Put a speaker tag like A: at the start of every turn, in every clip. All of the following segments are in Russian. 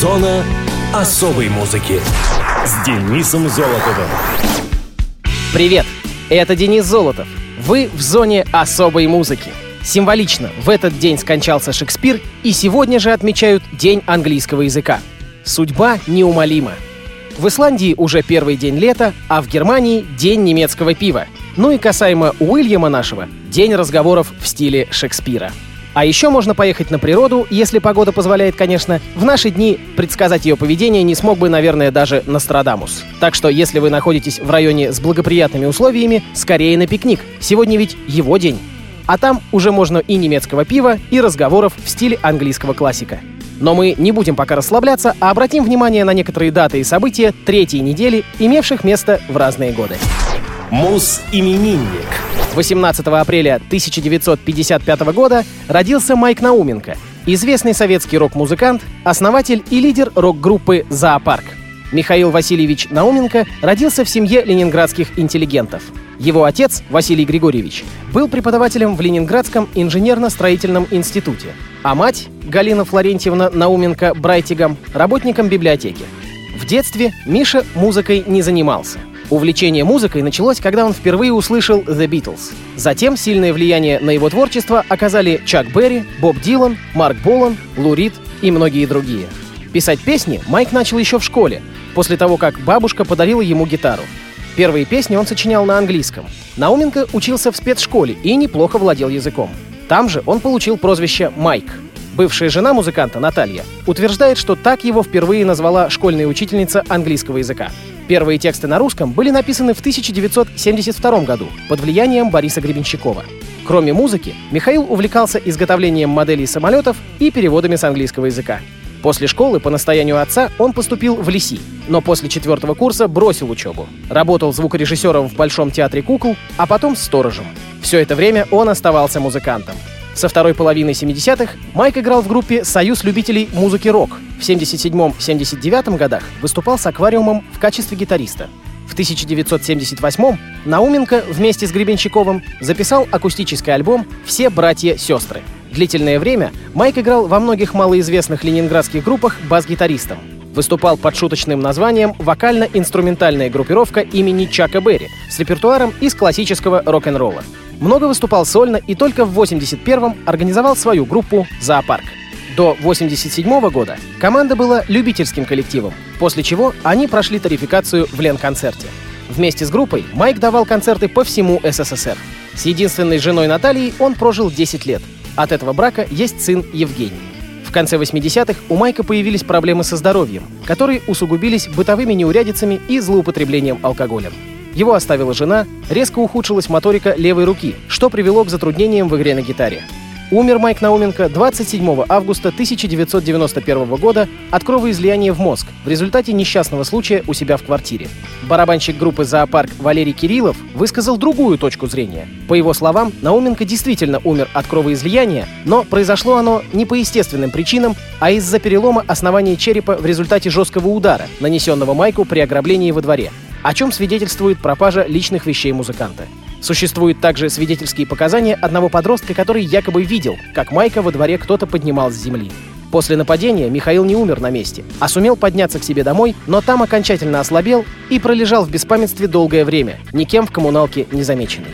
A: Зона особой музыки с Денисом Золотовым.
B: Привет, это Денис Золотов. Вы в зоне особой музыки. Символично, в этот день скончался Шекспир, и сегодня же отмечают День английского языка. Судьба неумолима. В Исландии уже первый день лета, а в Германии — день немецкого пива. Ну и касаемо Уильяма нашего — день разговоров в стиле Шекспира. А еще можно поехать на природу, если погода позволяет, конечно. В наши дни предсказать ее поведение не смог бы, наверное, даже Нострадамус. Так что, если вы находитесь в районе с благоприятными условиями, скорее на пикник. Сегодня ведь его день. А там уже можно и немецкого пива, и разговоров в стиле английского классика. Но мы не будем пока расслабляться, а обратим внимание на некоторые даты и события третьей недели, имевших место в разные годы.
A: Мус-именинник.
B: 18 апреля 1955 года родился Майк Науменко, известный советский рок-музыкант, основатель и лидер рок-группы «Зоопарк». Михаил Васильевич Науменко родился в семье ленинградских интеллигентов. Его отец, Василий Григорьевич, был преподавателем в Ленинградском инженерно-строительном институте, а мать, Галина Флорентьевна Науменко Брайтигом, работником библиотеки. В детстве Миша музыкой не занимался. Увлечение музыкой началось, когда он впервые услышал The Beatles. Затем сильное влияние на его творчество оказали Чак Берри, Боб Дилан, Марк Болан, Лу Рид и многие другие. Писать песни Майк начал еще в школе, после того, как бабушка подарила ему гитару. Первые песни он сочинял на английском. Науменко учился в спецшколе и неплохо владел языком. Там же он получил прозвище «Майк». Бывшая жена музыканта Наталья утверждает, что так его впервые назвала школьная учительница английского языка. Первые тексты на русском были написаны в 1972 году под влиянием Бориса Гребенщикова. Кроме музыки, Михаил увлекался изготовлением моделей самолетов и переводами с английского языка. После школы по настоянию отца он поступил в ЛИСИ, но после четвертого курса бросил учебу. Работал звукорежиссером в Большом театре кукол, а потом сторожем. Все это время он оставался музыкантом. Со второй половины 70-х Майк играл в группе «Союз любителей музыки рок». В 77-79 годах выступал с «Аквариумом» в качестве гитариста. В 1978-м Науменко вместе с Гребенщиковым записал акустический альбом «Все братья-сестры». Длительное время Майк играл во многих малоизвестных ленинградских группах бас-гитаристом. Выступал под шуточным названием «Вокально-инструментальная группировка имени Чака Берри» с репертуаром из классического рок-н-ролла. Много выступал сольно и только в 81-м организовал свою группу «Зоопарк». До 87 года команда была любительским коллективом, после чего они прошли тарификацию в Ленконцерте. Вместе с группой Майк давал концерты по всему СССР. С единственной женой Натальей он прожил 10 лет. От этого брака есть сын Евгений. В конце 80-х у Майка появились проблемы со здоровьем, которые усугубились бытовыми неурядицами и злоупотреблением алкоголем. Его оставила жена, резко ухудшилась моторика левой руки, что привело к затруднениям в игре на гитаре. Умер Майк Науменко 27 августа 1991 года от кровоизлияния в мозг в результате несчастного случая у себя в квартире. Барабанщик группы «Зоопарк» Валерий Кириллов высказал другую точку зрения. По его словам, Науменко действительно умер от кровоизлияния, но произошло оно не по естественным причинам, а из-за перелома основания черепа в результате жесткого удара, нанесенного Майку при ограблении во дворе о чем свидетельствует пропажа личных вещей музыканта. Существуют также свидетельские показания одного подростка, который якобы видел, как Майка во дворе кто-то поднимал с земли. После нападения Михаил не умер на месте, а сумел подняться к себе домой, но там окончательно ослабел и пролежал в беспамятстве долгое время, никем в коммуналке не замеченный.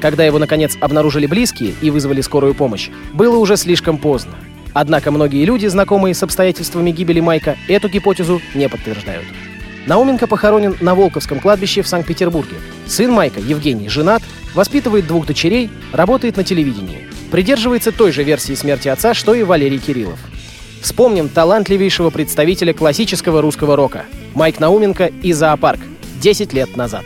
B: Когда его, наконец, обнаружили близкие и вызвали скорую помощь, было уже слишком поздно. Однако многие люди, знакомые с обстоятельствами гибели Майка, эту гипотезу не подтверждают. Науменко похоронен на Волковском кладбище в Санкт-Петербурге. Сын Майка, Евгений, женат, воспитывает двух дочерей, работает на телевидении. Придерживается той же версии смерти отца, что и Валерий Кириллов. Вспомним талантливейшего представителя классического русского рока – Майк Науменко и «Зоопарк» 10 лет назад.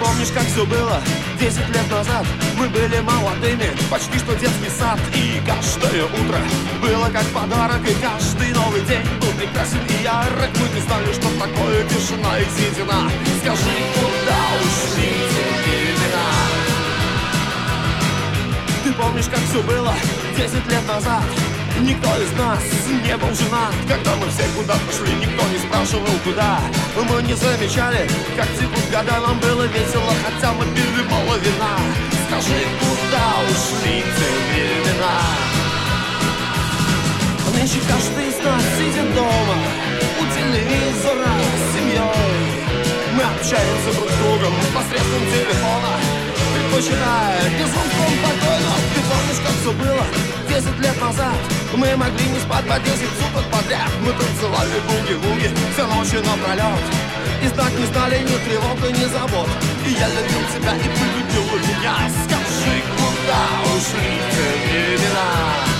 C: Помнишь, как все было 10 лет назад? Мы были молодыми, почти что детский сад И каждое утро было как подарок И каждый новый день был прекрасен и ярок Мы не знали, что такое тишина и седина Скажи, куда ушли те? Ты помнишь, как все было 10 лет назад? Никто из нас не был женат. Когда мы все куда пошли, никто не спрашивал куда. Мы не замечали, как текут года Нам было весело, хотя мы пили мало вина Скажи, куда ушли те времена? ночи каждый из нас сидит дома У телевизора с семьей. Мы общаемся друг с другом посредством телефона. Предпочитая безумством покойно Ты помнишь, как все было 10 лет назад. Мы могли не спать по 10 суток подряд. Мы танцевали буги-вуги все ночи напролет И знать не знали ни тревог ни забот. И я любил тебя, и ты любила меня. Скажи, куда ушли те времена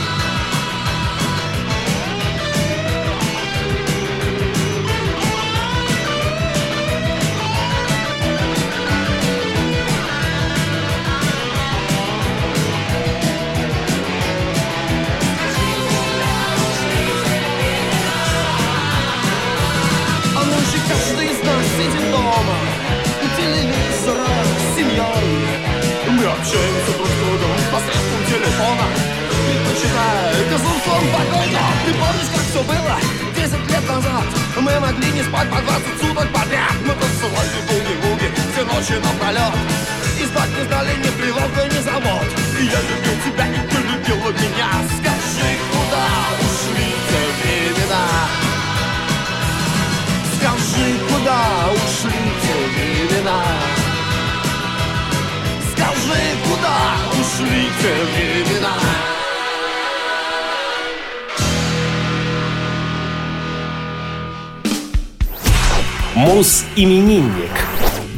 A: Мус-именинник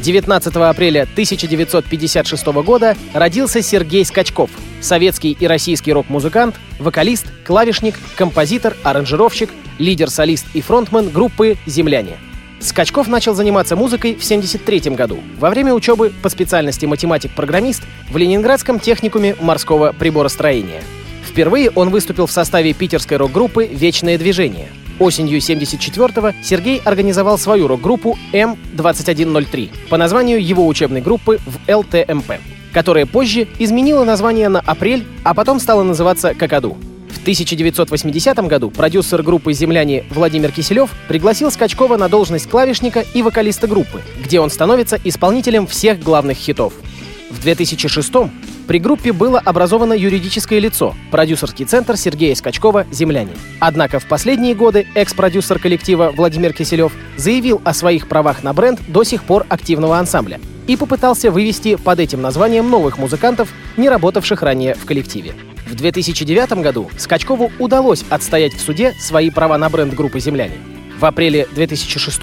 B: 19 апреля 1956 года родился Сергей Скачков, советский и российский рок-музыкант, вокалист, клавишник, композитор, аранжировщик, лидер-солист и фронтмен группы «Земляне». Скачков начал заниматься музыкой в 1973 году, во время учебы по специальности математик-программист в Ленинградском техникуме морского приборостроения. Впервые он выступил в составе питерской рок-группы «Вечное движение». Осенью 74-го Сергей организовал свою рок-группу М-2103 по названию его учебной группы в ЛТМП, которая позже изменила название на «Апрель», а потом стала называться «Какаду». 1980 году продюсер группы «Земляне» Владимир Киселев пригласил Скачкова на должность клавишника и вокалиста группы, где он становится исполнителем всех главных хитов. В 2006 при группе было образовано юридическое лицо — продюсерский центр Сергея Скачкова «Земляне». Однако в последние годы экс-продюсер коллектива Владимир Киселев заявил о своих правах на бренд до сих пор активного ансамбля и попытался вывести под этим названием новых музыкантов, не работавших ранее в коллективе. В 2009 году Скачкову удалось отстоять в суде свои права на бренд группы «Земляне». В апреле 2006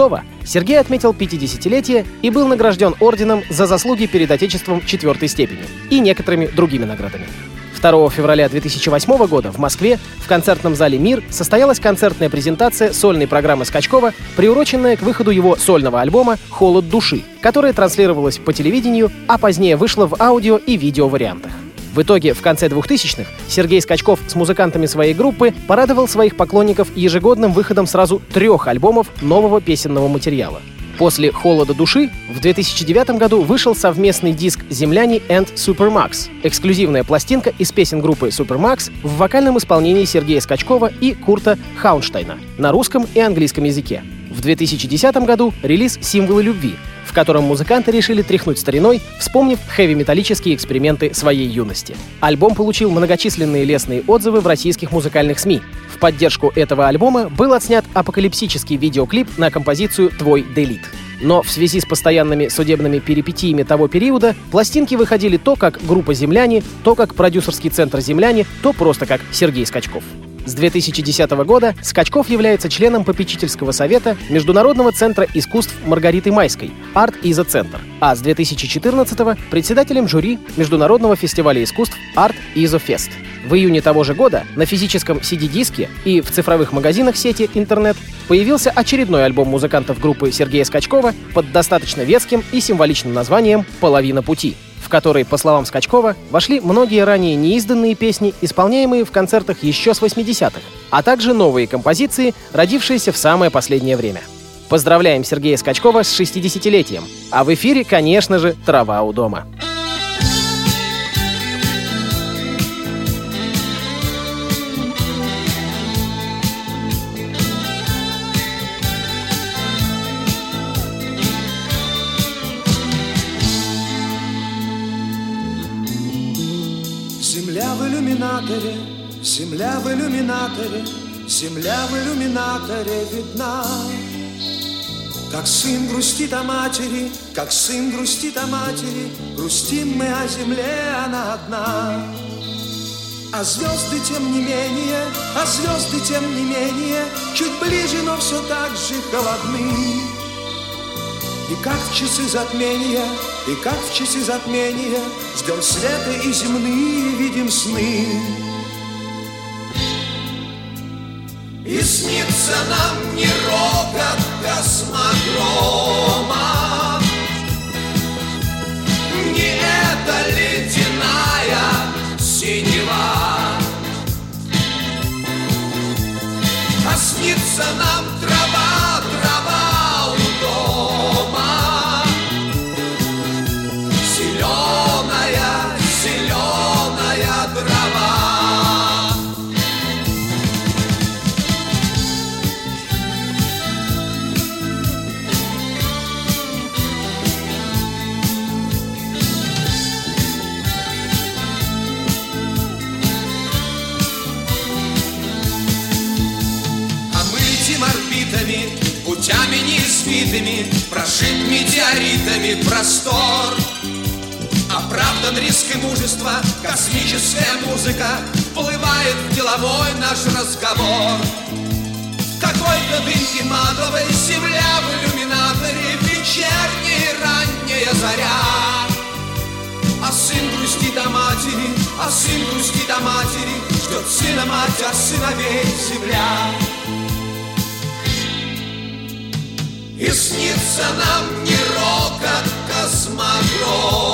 B: Сергей отметил 50-летие и был награжден орденом за заслуги перед Отечеством четвертой степени и некоторыми другими наградами. 2 февраля 2008 года в Москве в концертном зале «Мир» состоялась концертная презентация сольной программы Скачкова, приуроченная к выходу его сольного альбома «Холод души», которая транслировалась по телевидению, а позднее вышла в аудио и видео вариантах. В итоге, в конце 2000-х Сергей Скачков с музыкантами своей группы порадовал своих поклонников ежегодным выходом сразу трех альбомов нового песенного материала. После «Холода души» в 2009 году вышел совместный диск «Земляне and Supermax» — эксклюзивная пластинка из песен группы Supermax в вокальном исполнении Сергея Скачкова и Курта Хаунштейна на русском и английском языке. В 2010 году релиз «Символы любви», в котором музыканты решили тряхнуть стариной, вспомнив хэви-металлические эксперименты своей юности. Альбом получил многочисленные лестные отзывы в российских музыкальных СМИ. В поддержку этого альбома был отснят апокалипсический видеоклип на композицию «Твой Делит». Но в связи с постоянными судебными перипетиями того периода пластинки выходили то как группа «Земляне», то как продюсерский центр «Земляне», то просто как Сергей Скачков. С 2010 года Скачков является членом попечительского совета Международного центра искусств Маргариты Майской «Арт Иза Центр», а с 2014 председателем жюри Международного фестиваля искусств «Арт Изо Фест». В июне того же года на физическом CD-диске и в цифровых магазинах сети интернет появился очередной альбом музыкантов группы Сергея Скачкова под достаточно ветским и символичным названием «Половина пути» который, по словам Скачкова, вошли многие ранее неизданные песни, исполняемые в концертах еще с 80-х, а также новые композиции, родившиеся в самое последнее время. Поздравляем Сергея Скачкова с 60-летием. А в эфире, конечно же, «Трава у дома».
D: Иллюминаторе, земля в иллюминаторе, Земля в иллюминаторе видна. Как сын грустит о матери Как сын грустит о матери Грустим мы о земле, она одна. А звезды тем не менее, а звезды тем не менее Чуть ближе, но все так же холодны. И как в часы затмения, и как в часы затмения Ждем света и земные видим сны. И снится нам не рокот космодрома. Не эта ледяная синева. А снится нам путями неизвитыми, Прошит метеоритами простор. Оправдан риск и мужество, космическая музыка Плывает в деловой наш разговор. Какой-то дымке матовой земля в иллюминаторе Вечерняя ранняя заря. А сын грустит о матери, а сын грустит о матери Ждет сына мать, а сыновей земля И снится нам не рокот космодрома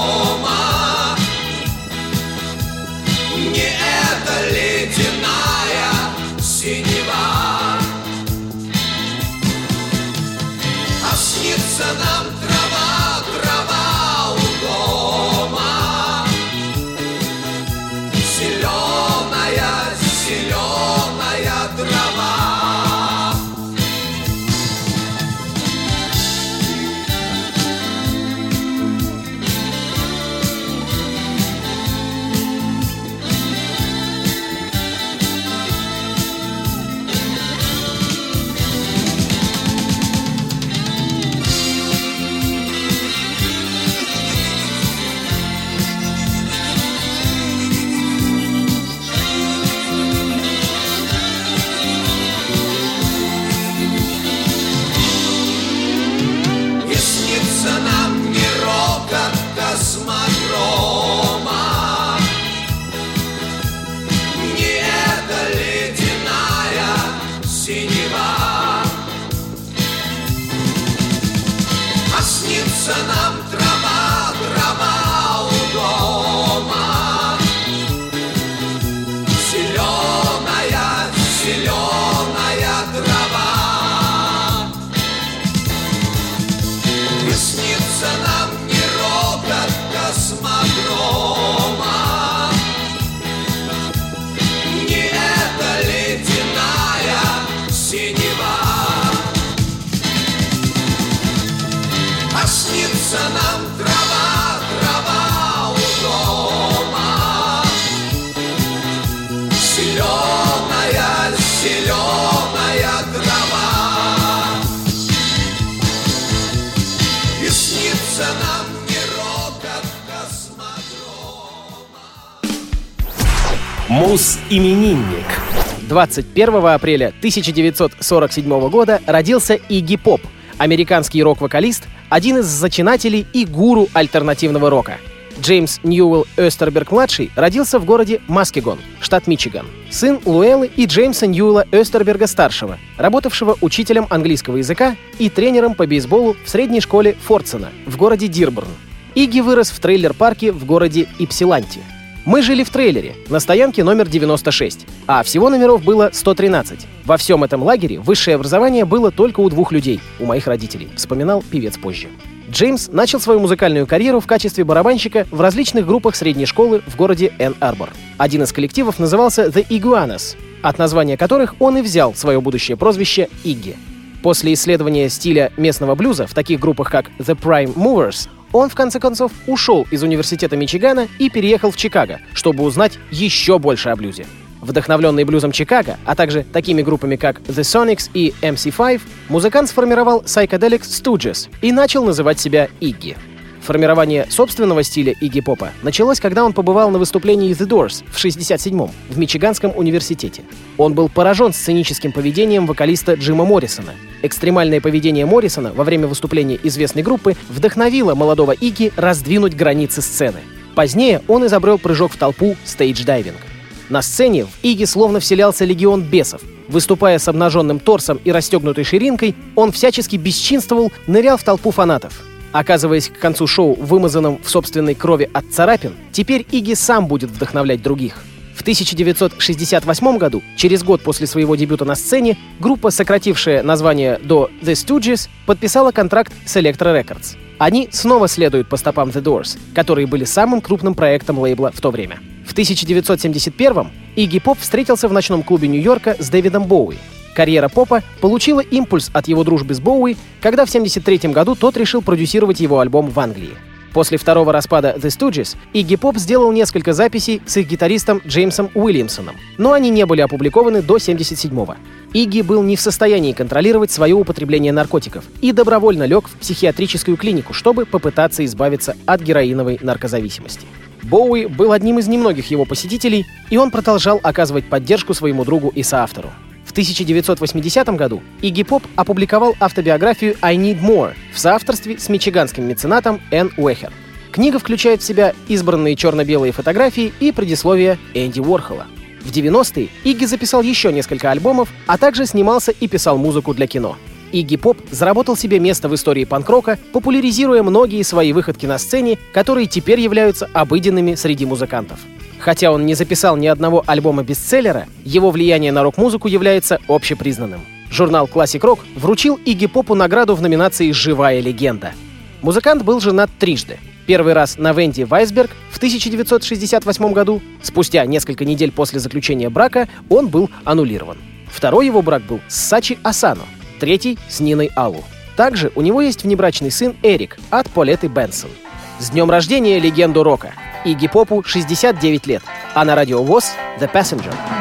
A: Мус-именинник.
B: 21 апреля 1947 года родился Игги Поп, американский рок-вокалист, один из зачинателей и гуру альтернативного рока. Джеймс Ньюэлл Österberg-младший родился в городе Маскегон, штат Мичиган. Сын Луэллы и Джеймса Ньюэлла Österberga-старшего, работавшего учителем английского языка и тренером по бейсболу в средней школе Фордсона в городе Дирборн. Игги вырос в трейлер-парке в городе Ипсиланти. Мы жили в трейлере, на стоянке номер 96, а всего номеров было 113. Во всем этом лагере высшее образование было только у двух людей, у моих родителей, вспоминал певец позже. Джеймс начал свою музыкальную карьеру в качестве барабанщика в различных группах средней школы в городе Энн-Арбор. Один из коллективов назывался The Iguanas, от названия которых он и взял свое будущее прозвище Игги. После исследования стиля местного блюза в таких группах, как The Prime Movers, он, в конце концов, ушел из университета Мичигана и переехал в Чикаго, чтобы узнать еще больше о блюзе. Вдохновленный блюзом Чикаго, а также такими группами, как The Sonics и MC5, музыкант сформировал Psychedelic Stooges и начал называть себя Игги. Формирование собственного стиля Игги Попа началось, когда он побывал на выступлении The Doors в 67-м в Мичиганском университете. Он был поражен сценическим поведением вокалиста Джима Моррисона. Экстремальное поведение Моррисона во время выступления известной группы вдохновило молодого Игги раздвинуть границы сцены. Позднее он изобрел прыжок в толпу stage diving. На сцене в Иги словно вселялся легион бесов. Выступая с обнаженным торсом и расстегнутой ширинкой, он всячески бесчинствовал, нырял в толпу фанатов. Оказываясь к концу шоу вымазанным в собственной крови от царапин, теперь Иги сам будет вдохновлять других. В 1968 году, через год после своего дебюта на сцене, группа, сократившая название до The Stooges, подписала контракт с Electro Records. Они снова следуют по стопам The Doors, которые были самым крупным проектом лейбла в то время. В 1971-м Игги Поп встретился в ночном клубе Нью-Йорка с Дэвидом Боуи, Карьера Попа получила импульс от его дружбы с Боуи, когда в 1973 году тот решил продюсировать его альбом в Англии. После второго распада The Stooges Игги Поп сделал несколько записей с их гитаристом Джеймсом Уильямсоном, но они не были опубликованы до 1977-го. Игги был не в состоянии контролировать свое употребление наркотиков и добровольно лег в психиатрическую клинику, чтобы попытаться избавиться от героиновой наркозависимости. Боуи был одним из немногих его посетителей, и он продолжал оказывать поддержку своему другу и соавтору. 1980 году Игги Поп опубликовал автобиографию «I Need More» в соавторстве с мичиганским меценатом Энн Уэхер. Книга включает в себя избранные черно-белые фотографии и предисловие Энди Уорхола. В 90-е Игги записал еще несколько альбомов, а также снимался и писал музыку для кино. Игги Поп заработал себе место в истории панк-рока, популяризируя многие свои выходки на сцене, которые теперь являются обыденными среди музыкантов. Хотя он не записал ни одного альбома-бестселлера, его влияние на рок-музыку является общепризнанным. Журнал Classic Rock вручил Игги Попу награду в номинации «Живая легенда». Музыкант был женат трижды. Первый раз на Венди Вайсберг в 1968 году. Спустя несколько недель после заключения брака он был аннулирован. Второй его брак был с Сачи Асано, третий — с Ниной Аллу. Также у него есть внебрачный сын Эрик от Полеты Бенсон. С днем рождения легенду рока! Игги Попу 69 лет, а на радио ВОЗ «The Passenger».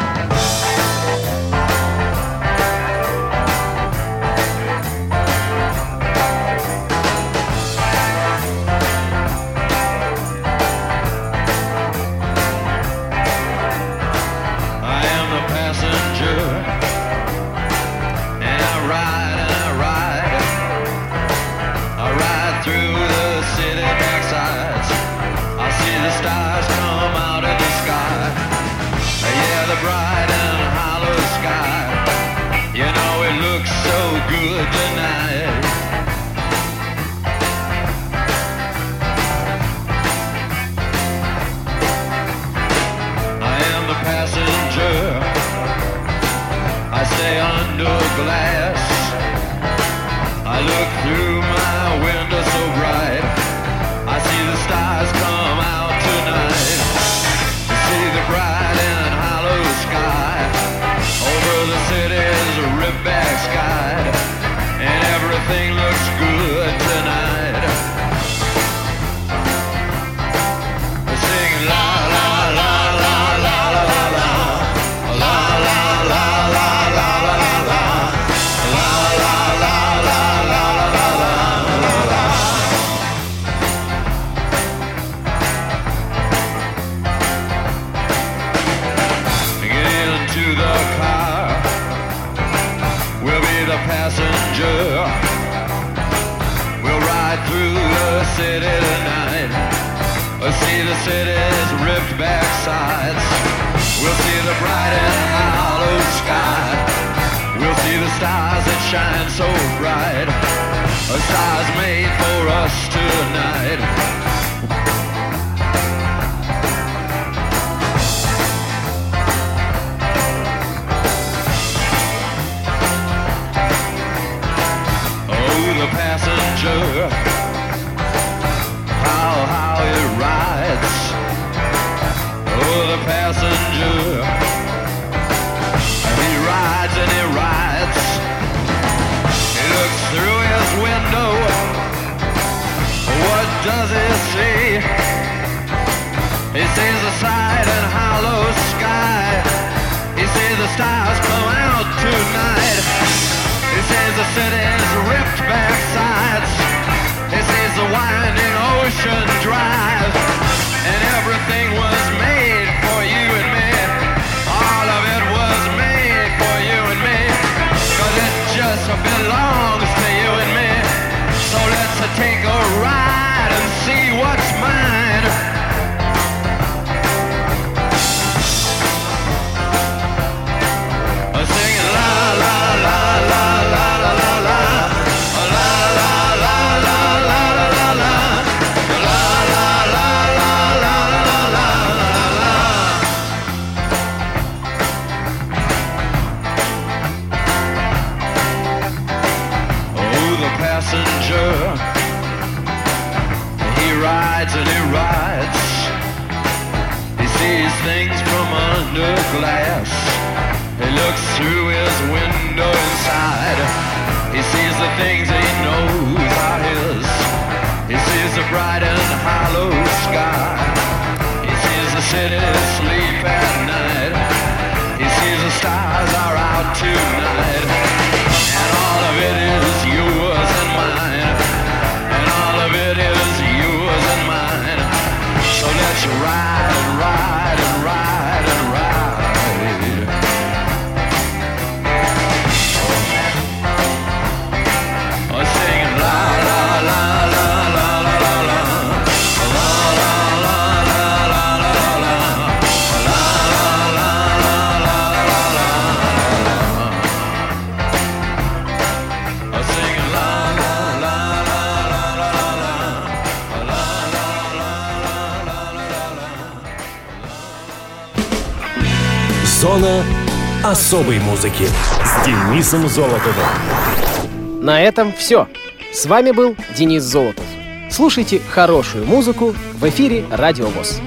E: Does he see? He sees a side and hollow sky. He sees the stars come out tonight. He sees the city's ripped back sides. He sees the winding ocean drive. And everything was made for you and me. All of it was made for you and me. Cause it just belongs to you and me. So let's take a ride things from under glass. He looks through his window inside. He sees the things he knows are his. He sees the bright and hollow sky. He sees the city sleep at night. He sees the stars are out tonight. And all of it is yours and mine. And all of it is yours and mine. So let's ride
A: особой музыки с Денисом Золотовым.
B: На этом все. С вами был Денис Золотов. Слушайте хорошую музыку в эфире Радио ВОЗ.